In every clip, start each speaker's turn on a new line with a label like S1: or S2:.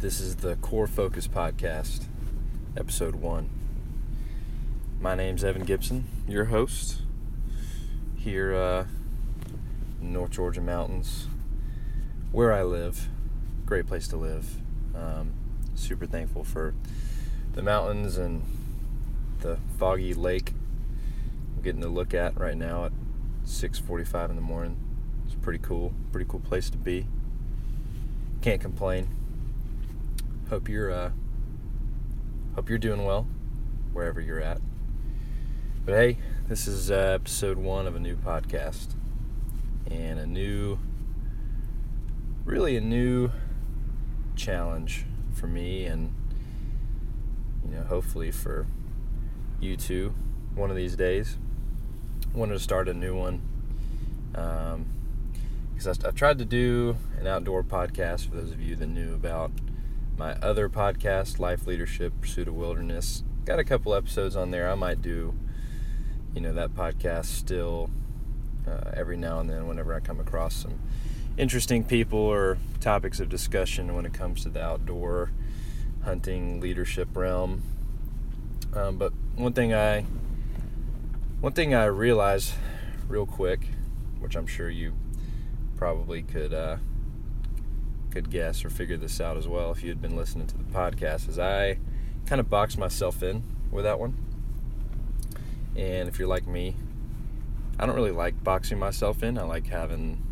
S1: This is the Core Focus Podcast, Episode 1. My name's Evan Gibson, your host, here uh, in North Georgia mountains, where I live. Great place to live. Um, super thankful for the mountains and the foggy lake I'm getting to look at right now at 6:45 in the morning. It's pretty cool. Pretty cool place to be. Can't complain. Hope you're uh, hope you're doing well wherever you're at. But hey, this is uh, episode one of a new podcast and a new, really a new challenge for me and you know hopefully for you too one of these days. I wanted to start a new one because um, I, I tried to do an outdoor podcast for those of you that knew about my other podcast, Life Leadership Pursuit of Wilderness. Got a couple episodes on there. I might do, you know, that podcast still uh, every now and then whenever I come across some interesting people or topics of discussion when it comes to the outdoor hunting leadership realm. Um, but one thing I one thing I realized real quick, which I'm sure you probably could uh, could guess or figure this out as well if you had been listening to the podcast, is I kind of boxed myself in with that one. And if you're like me, I don't really like boxing myself in. I like having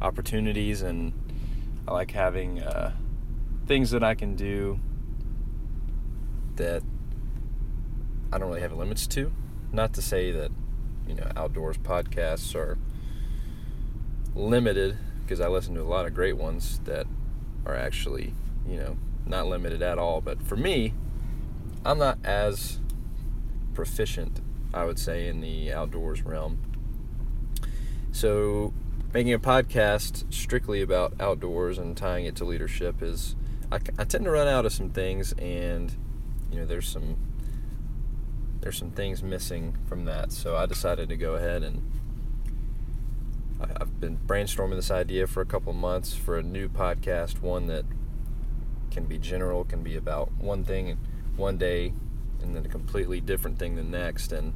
S1: opportunities and I like having uh, things that I can do that I don't really have limits to. Not to say that, you know, outdoors podcasts are limited because I listen to a lot of great ones that are actually, you know, not limited at all. But for me, I'm not as proficient, I would say, in the outdoors realm. So, making a podcast strictly about outdoors and tying it to leadership is, I, I tend to run out of some things, and you know, there's some there's some things missing from that. So I decided to go ahead and been brainstorming this idea for a couple months for a new podcast, one that can be general, can be about one thing one day, and then a completely different thing the next. And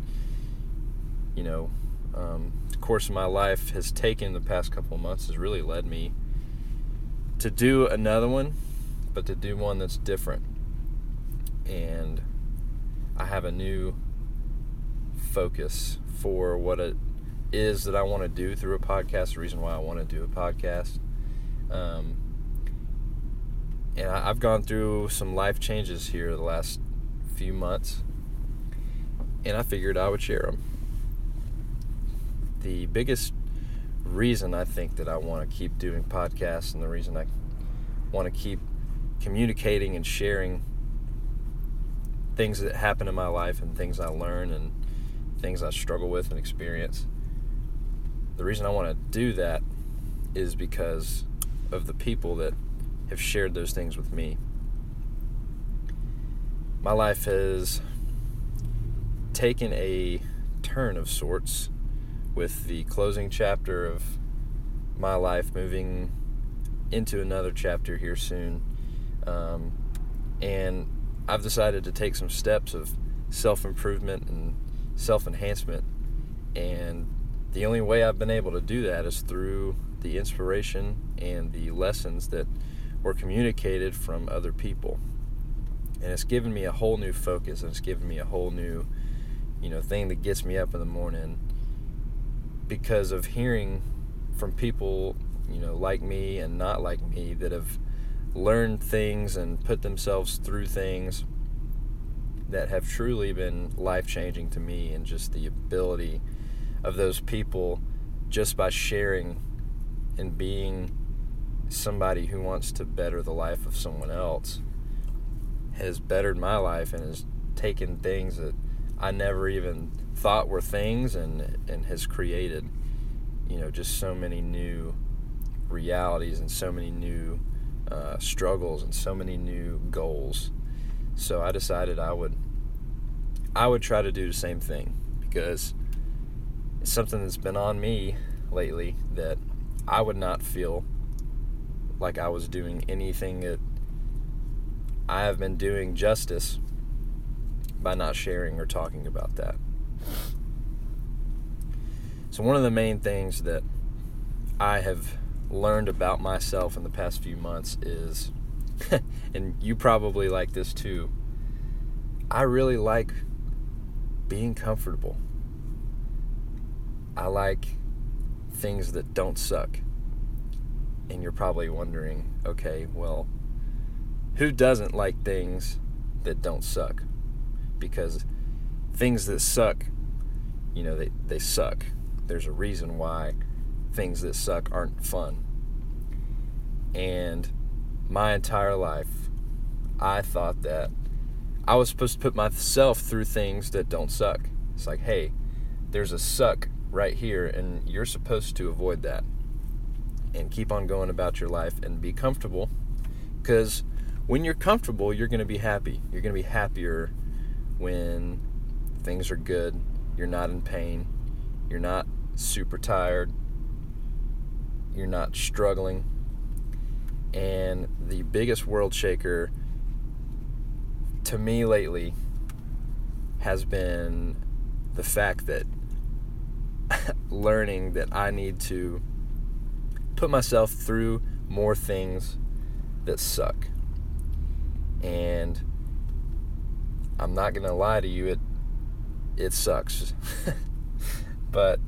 S1: you know, um, the course of my life has taken the past couple months has really led me to do another one, but to do one that's different. And I have a new focus for what it is that I want to do through a podcast, the reason why I want to do a podcast. Um, and I, I've gone through some life changes here the last few months, and I figured I would share them. The biggest reason I think that I want to keep doing podcasts and the reason I want to keep communicating and sharing things that happen in my life and things I learn and things I struggle with and experience the reason I want to do that is because of the people that have shared those things with me. My life has taken a turn of sorts with the closing chapter of my life moving into another chapter here soon. Um, and I've decided to take some steps of self improvement and self enhancement. And the only way I've been able to do that is through the inspiration and the lessons that were communicated from other people. And it's given me a whole new focus and it's given me a whole new, you know, thing that gets me up in the morning because of hearing from people, you know, like me and not like me that have learned things and put themselves through things that have truly been life changing to me and just the ability of those people just by sharing and being somebody who wants to better the life of someone else has bettered my life and has taken things that I never even thought were things and and has created you know just so many new realities and so many new uh, struggles and so many new goals. So I decided I would I would try to do the same thing because it's something that's been on me lately that I would not feel like I was doing anything that I have been doing justice by not sharing or talking about that. So, one of the main things that I have learned about myself in the past few months is, and you probably like this too, I really like being comfortable. I like things that don't suck. And you're probably wondering, okay, well, who doesn't like things that don't suck? Because things that suck, you know, they, they suck. There's a reason why things that suck aren't fun. And my entire life, I thought that I was supposed to put myself through things that don't suck. It's like, hey, there's a suck right here, and you're supposed to avoid that and keep on going about your life and be comfortable. Because when you're comfortable, you're going to be happy. You're going to be happier when things are good, you're not in pain, you're not super tired, you're not struggling. And the biggest world shaker to me lately has been the fact that learning that I need to put myself through more things that suck. And I'm not going to lie to you it it sucks. but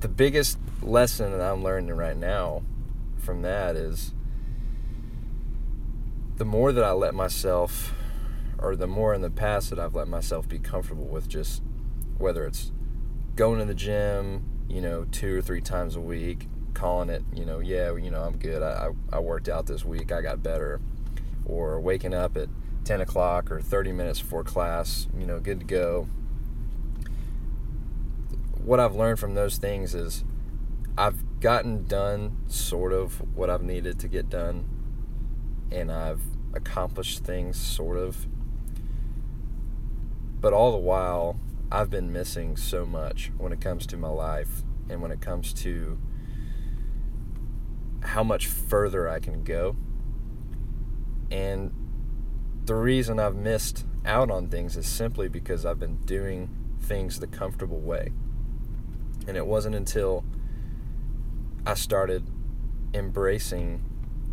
S1: the biggest lesson that I'm learning right now from that is the more that I let myself, or the more in the past that I've let myself be comfortable with just whether it's going to the gym, you know, two or three times a week, calling it, you know, yeah, you know, I'm good. I, I, I worked out this week, I got better. Or waking up at 10 o'clock or 30 minutes before class, you know, good to go what I've learned from those things is I've gotten done sort of what I've needed to get done, and I've accomplished things sort of. But all the while, I've been missing so much when it comes to my life and when it comes to how much further I can go. And the reason I've missed out on things is simply because I've been doing things the comfortable way. And it wasn't until I started embracing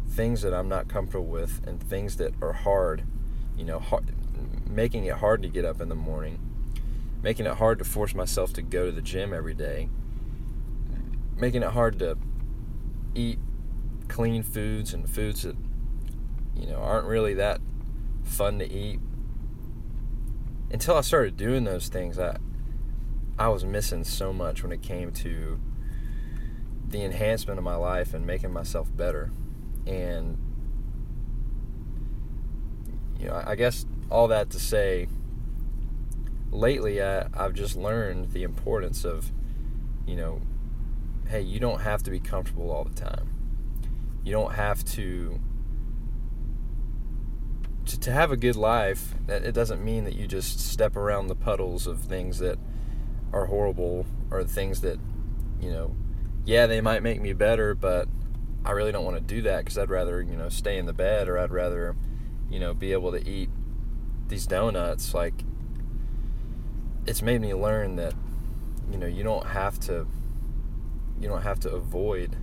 S1: things that I'm not comfortable with and things that are hard, you know, hard, making it hard to get up in the morning, making it hard to force myself to go to the gym every day, making it hard to eat clean foods and foods that, you know, aren't really that fun to eat. Until I started doing those things, I I was missing so much when it came to the enhancement of my life and making myself better. And you know, I guess all that to say, lately I, I've just learned the importance of, you know, hey, you don't have to be comfortable all the time. You don't have to to, to have a good life. That it doesn't mean that you just step around the puddles of things that are horrible or things that, you know, yeah, they might make me better, but I really don't want to do that because I'd rather, you know, stay in the bed or I'd rather, you know, be able to eat these donuts. Like, it's made me learn that, you know, you don't have to, you don't have to avoid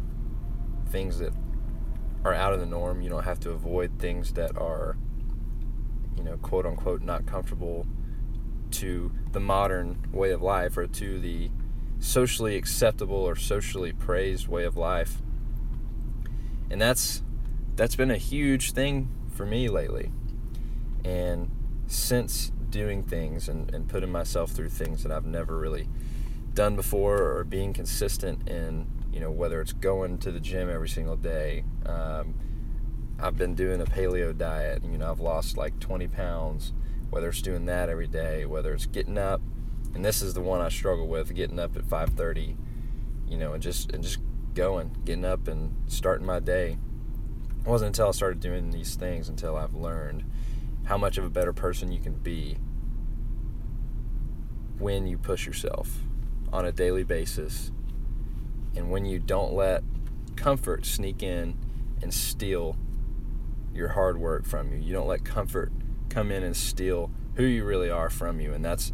S1: things that are out of the norm. You don't have to avoid things that are, you know, quote unquote, not comfortable to the modern way of life or to the socially acceptable or socially praised way of life. And that's that's been a huge thing for me lately. And since doing things and, and putting myself through things that I've never really done before or being consistent in, you know, whether it's going to the gym every single day, um, I've been doing a paleo diet. You know, I've lost like 20 pounds whether it's doing that every day, whether it's getting up, and this is the one I struggle with, getting up at 5:30, you know, and just and just going, getting up and starting my day. It wasn't until I started doing these things until I've learned how much of a better person you can be when you push yourself on a daily basis and when you don't let comfort sneak in and steal your hard work from you. You don't let comfort come in and steal who you really are from you. And that's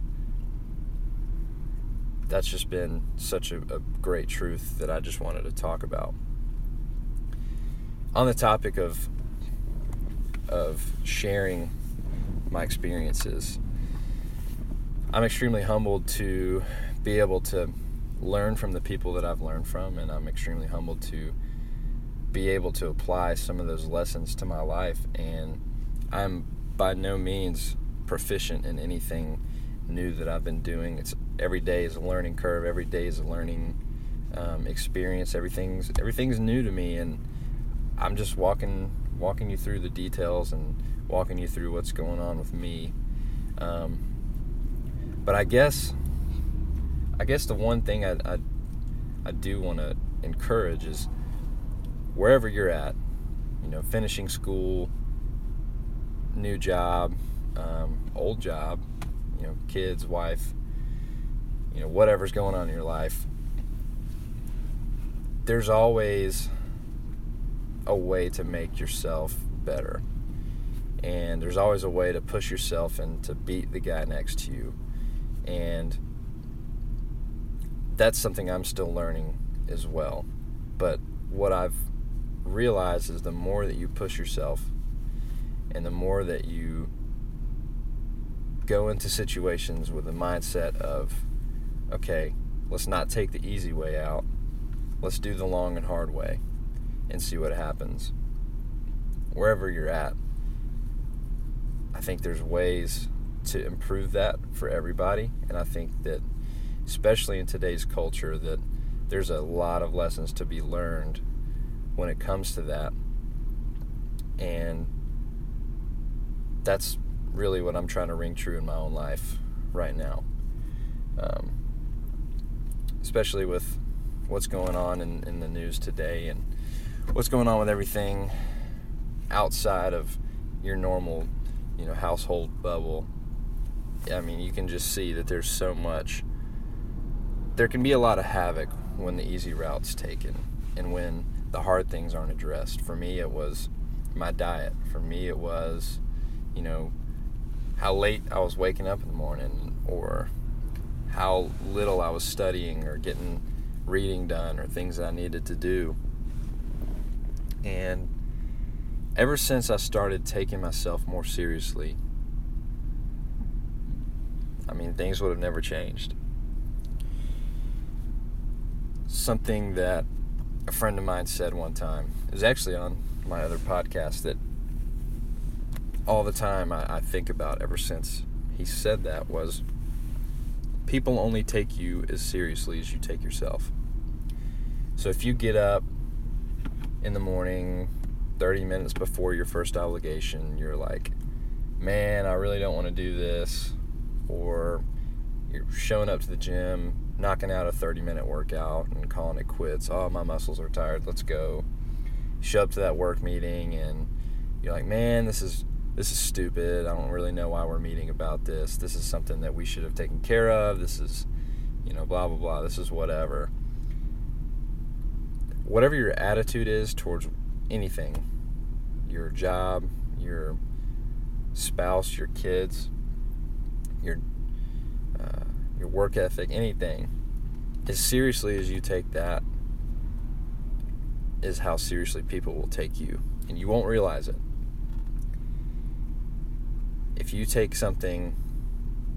S1: that's just been such a, a great truth that I just wanted to talk about. On the topic of of sharing my experiences, I'm extremely humbled to be able to learn from the people that I've learned from, and I'm extremely humbled to be able to apply some of those lessons to my life. And I'm by no means proficient in anything new that I've been doing. It's every day is a learning curve. Every day is a learning um, experience. Everything's everything's new to me, and I'm just walking walking you through the details and walking you through what's going on with me. Um, but I guess I guess the one thing I I, I do want to encourage is wherever you're at, you know, finishing school, new job, um, old job, you know, kids, wife, you know, whatever's going on in your life, there's always a way to make yourself better. And there's always a way to push yourself and to beat the guy next to you. And that's something I'm still learning as well. But what I've realized is the more that you push yourself and the more that you go into situations with a mindset of, okay, let's not take the easy way out. Let's do the long and hard way and see what happens. Wherever you're at, I think there's ways to improve that for everybody. And I think that, especially in today's culture, that there's a lot of lessons to be learned when it comes to that. And that's really what I'm trying to ring true in my own life right now. Um, especially with what's going on in, in the news today and what's going on with everything outside of your normal, you know, household bubble. I mean, you can just see that there's so much. There can be a lot of havoc when the easy route's taken and when the hard things aren't addressed. For me, it was my diet. For me, it was, you know, how late I was waking up in the morning or how little I was studying or getting reading done or things that I needed to do. And ever since I started taking myself more seriously, I mean, things would have never changed. Something that a friend of mine said one time, was actually on my other podcast that all the time I, I think about ever since he said that was people only take you as seriously as you take yourself. So if you get up in the morning 30 minutes before your first obligation, you're like, man, I really don't want to do this. Or you're showing up to the gym, knocking out a 30 minute workout and calling it quits. Oh, my muscles are tired. Let's go. Show up to that work meeting and you're like, man, this is this is stupid. I don't really know why we're meeting about this. This is something that we should have taken care of. This is, you know, blah, blah, blah. This is whatever. Whatever your attitude is towards anything your job, your spouse, your kids, your, uh, your work ethic, anything as seriously as you take that is how seriously people will take you. And you won't realize it if you take something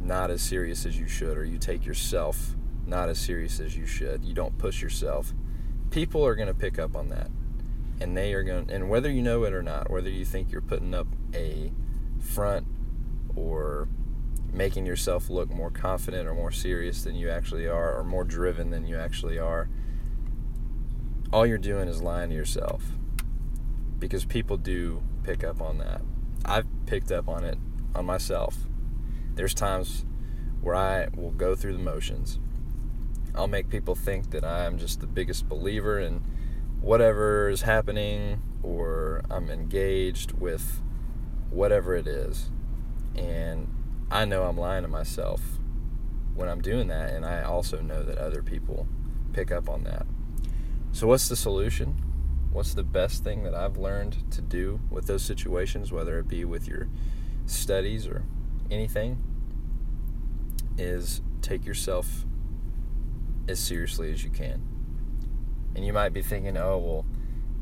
S1: not as serious as you should, or you take yourself not as serious as you should, you don't push yourself, people are going to pick up on that. And they are going and whether you know it or not, whether you think you're putting up a front or making yourself look more confident or more serious than you actually are, or more driven than you actually are, all you're doing is lying to yourself. Because people do pick up on that. I've picked up on it on myself. There's times where I will go through the motions. I'll make people think that I'm just the biggest believer in whatever is happening or I'm engaged with whatever it is. And I know I'm lying to myself when I'm doing that, and I also know that other people pick up on that. So, what's the solution? what's the best thing that I've learned to do with those situations, whether it be with your studies or anything, is take yourself as seriously as you can. And you might be thinking, oh, well,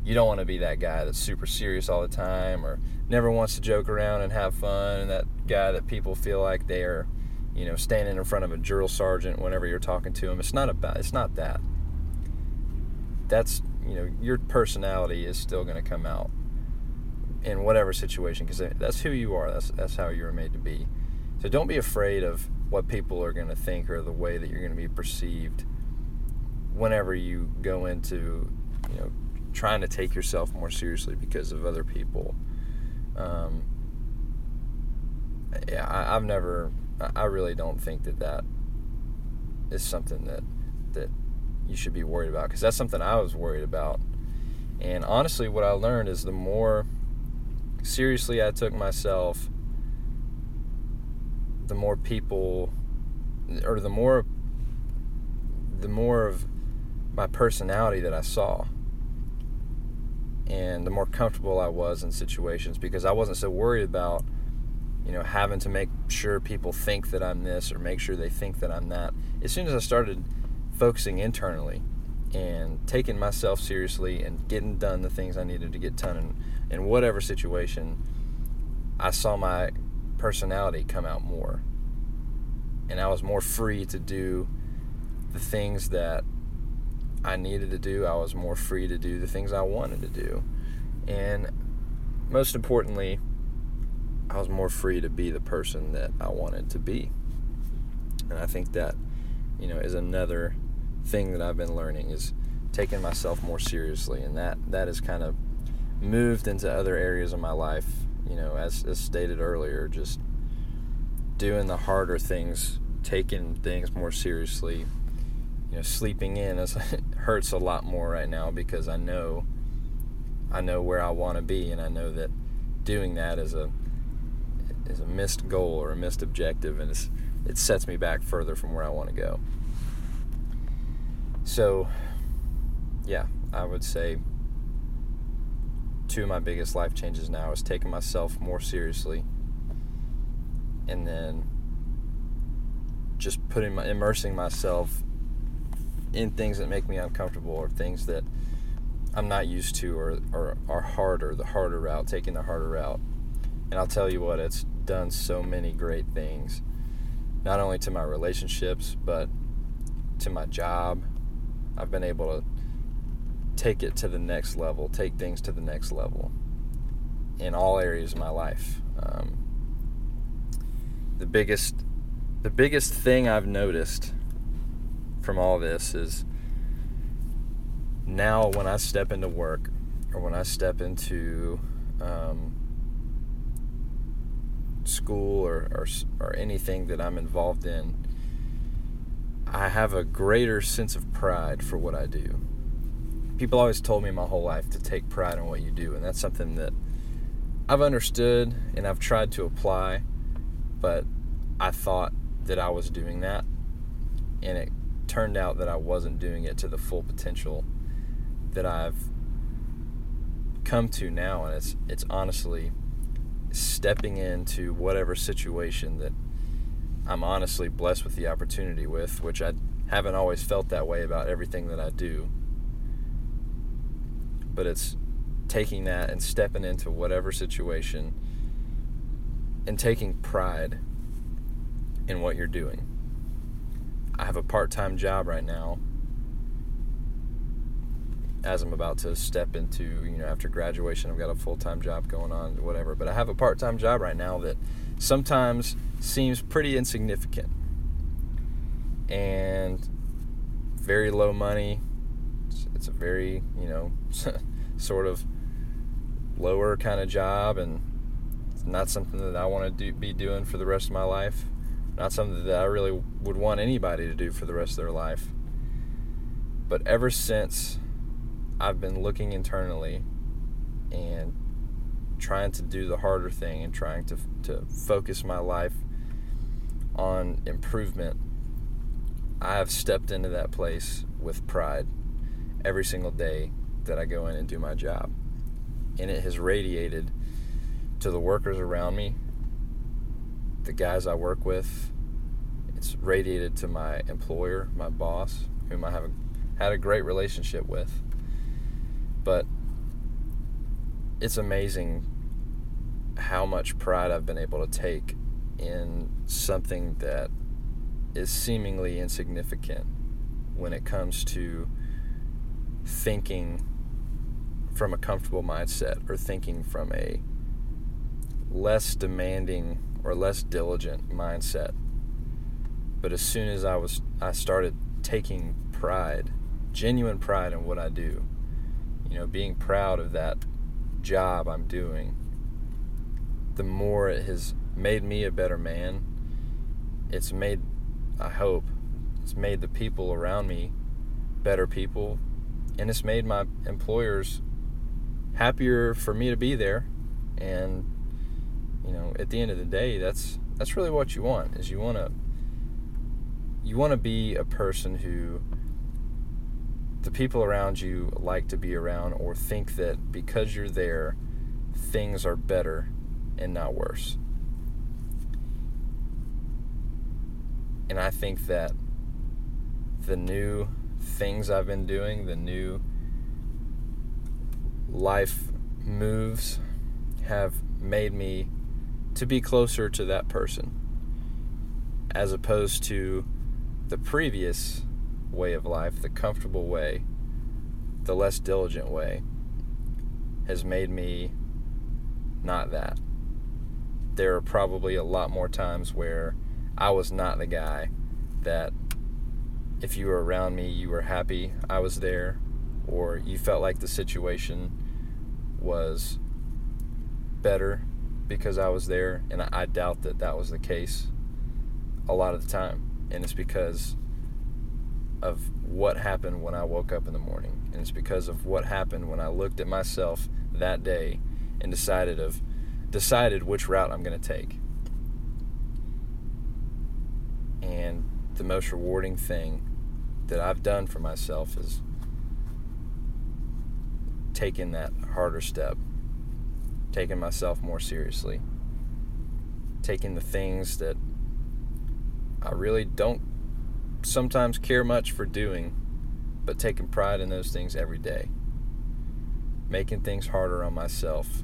S1: you don't want to be that guy that's super serious all the time or never wants to joke around and have fun and that guy that people feel like they are, you know, standing in front of a drill sergeant whenever you're talking to him It's not about it's not that. That's, you know, your personality is still going to come out in whatever situation because that's who you are. That's that's how you're made to be. So don't be afraid of what people are going to think or the way that you're going to be perceived whenever you go into, you know, trying to take yourself more seriously because of other people. Um, yeah, I, I've never. I really don't think that that is something that that you should be worried about because that's something I was worried about. And honestly, what I learned is the more seriously I took myself, the more people, or the more, the more of my personality that I saw and the more comfortable I was in situations because I wasn't so worried about you know having to make sure people think that I'm this or make sure they think that I'm that. As soon as I started focusing internally and taking myself seriously and getting done the things I needed to get done in, in whatever situation, I saw my personality come out more. And I was more free to do the things that I needed to do. I was more free to do the things I wanted to do. And most importantly, I was more free to be the person that I wanted to be. And I think that, you know, is another thing that I've been learning is taking myself more seriously. And that, that has kind of moved into other areas of my life, you know, as, as stated earlier, just doing the harder things, taking things more seriously, you know, sleeping in is, hurts a lot more right now because I know I know where I want to be and I know that doing that is a is a missed goal or a missed objective and it sets me back further from where I want to go. So yeah, I would say two of my biggest life changes now is taking myself more seriously and then just putting my immersing myself in things that make me uncomfortable or things that I'm not used to or, or are harder, the harder route, taking the harder route. And I'll tell you what, it's done so many great things, not only to my relationships, but to my job. I've been able to take it to the next level, take things to the next level in all areas of my life. Um, the biggest, the biggest thing I've noticed from all this is now when I step into work or when I step into um, school or, or, or anything that I'm involved in, I have a greater sense of pride for what I do. People always told me my whole life to take pride in what you do, and that's something that I've understood and I've tried to apply, but I thought that I was doing that, and it turned out that I wasn't doing it to the full potential that I've come to now and it's it's honestly stepping into whatever situation that I'm honestly blessed with the opportunity with, which I haven't always felt that way about everything that I do. But it's taking that and stepping into whatever situation and taking pride in what you're doing. I have a part time job right now as I'm about to step into, you know, after graduation, I've got a full time job going on, whatever. But I have a part time job right now that sometimes seems pretty insignificant and very low money. It's, it's a very, you know, sort of lower kind of job, and it's not something that I want to do, be doing for the rest of my life not something that I really would want anybody to do for the rest of their life. But ever since I've been looking internally and trying to do the harder thing and trying to, to focus my life on improvement, I have stepped into that place with pride every single day, that I go in and do my job. And it has radiated to the workers around me, the guys I work with. It's radiated to my employer, my boss, whom I have a, had a great relationship with. But it's amazing how much pride I've been able to take in something that is seemingly insignificant when it comes to thinking from a comfortable mindset or thinking from a less demanding or less diligent mindset. But as soon as I was I started taking pride, genuine pride in what I do, you know, being proud of that job I'm doing, the more it has made me a better man. It's made I hope it's made the people around me better people and it's made my employers happier for me to be there and you know at the end of the day that's that's really what you want is you want to you want to be a person who the people around you like to be around or think that because you're there things are better and not worse. And I think that the new things I've been doing, the new life moves have made me to be closer to that person as opposed to the previous way of life, the comfortable way, the less diligent way, has made me not that. There are probably a lot more times where I was not the guy that if you were around me, you were happy I was there, or you felt like the situation was better because I was there. And I doubt that that was the case a lot of the time. And it's because of what happened when I woke up in the morning. And it's because of what happened when I looked at myself that day and decided of decided which route I'm going to take. And the most rewarding thing that I've done for myself is taking that harder step, taking myself more seriously, taking the things that I really don't sometimes care much for doing, but taking pride in those things every day, making things harder on myself,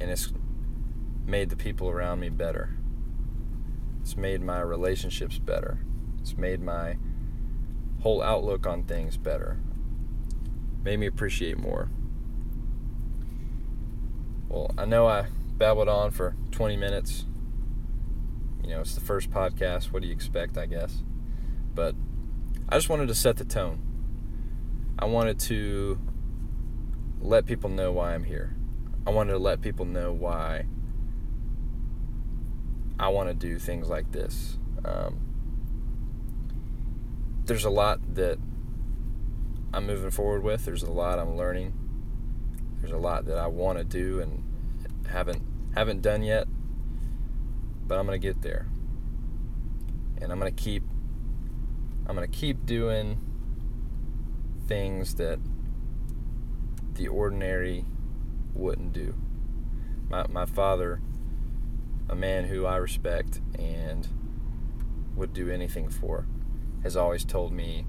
S1: and it's made the people around me better. It's made my relationships better. It's made my whole outlook on things better. Made me appreciate more. Well, I know I babbled on for 20 minutes. You know, it's the first podcast. What do you expect, I guess? But I just wanted to set the tone. I wanted to let people know why I'm here. I wanted to let people know why I want to do things like this. Um, there's a lot that I'm moving forward with. There's a lot I'm learning. There's a lot that I want to do and haven't haven't done yet. But I'm gonna get there, and I'm gonna keep. I'm gonna keep doing things that the ordinary wouldn't do. My my father a man who I respect and would do anything for, has always told me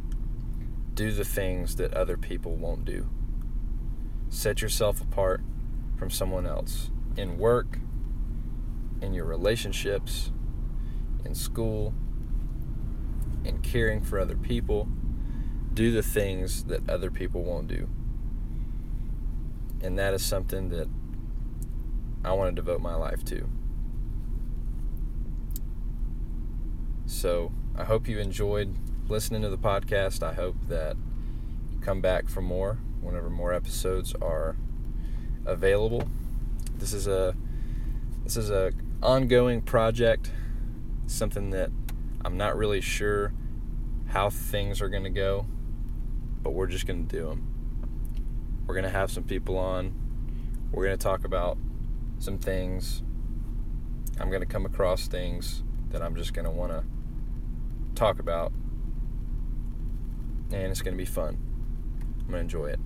S1: do the things that other people won't do. Set yourself apart from someone else in work, in your relationships, in school, in caring for other people. Do the things that other people won't do. And that is something that I want to devote my life to. So I hope you enjoyed listening to the podcast. I hope that you come back for more whenever more episodes are available. This is a this is a ongoing project, something that I'm not really sure how things are going to go, but we're just going to do them. We're going to have some people on. We're going to talk about some things. I'm going to come across things that I'm just going to want to talk about. And it's going to be fun. I'm going to enjoy it.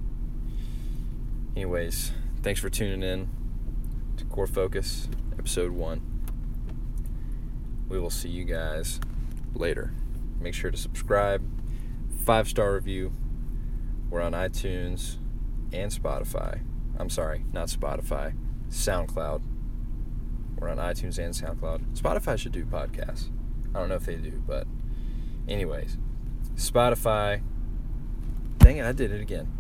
S1: Anyways, thanks for tuning in to Core Focus, episode one. We will see you guys later. Make sure to subscribe, five star review. We're on iTunes and Spotify. I'm sorry, not Spotify, SoundCloud. We're on iTunes and SoundCloud. Spotify should do podcasts. I don't know if they do, but anyways, Spotify. Dang it, I did it again.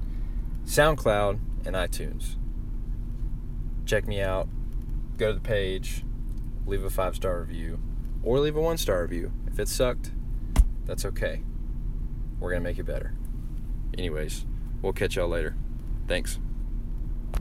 S1: SoundCloud and iTunes. Check me out. Go to the page, leave a five star review, or leave a one star review. If it sucked, that's okay. We're going to make it better. Anyways, we'll catch y'all later. Thanks.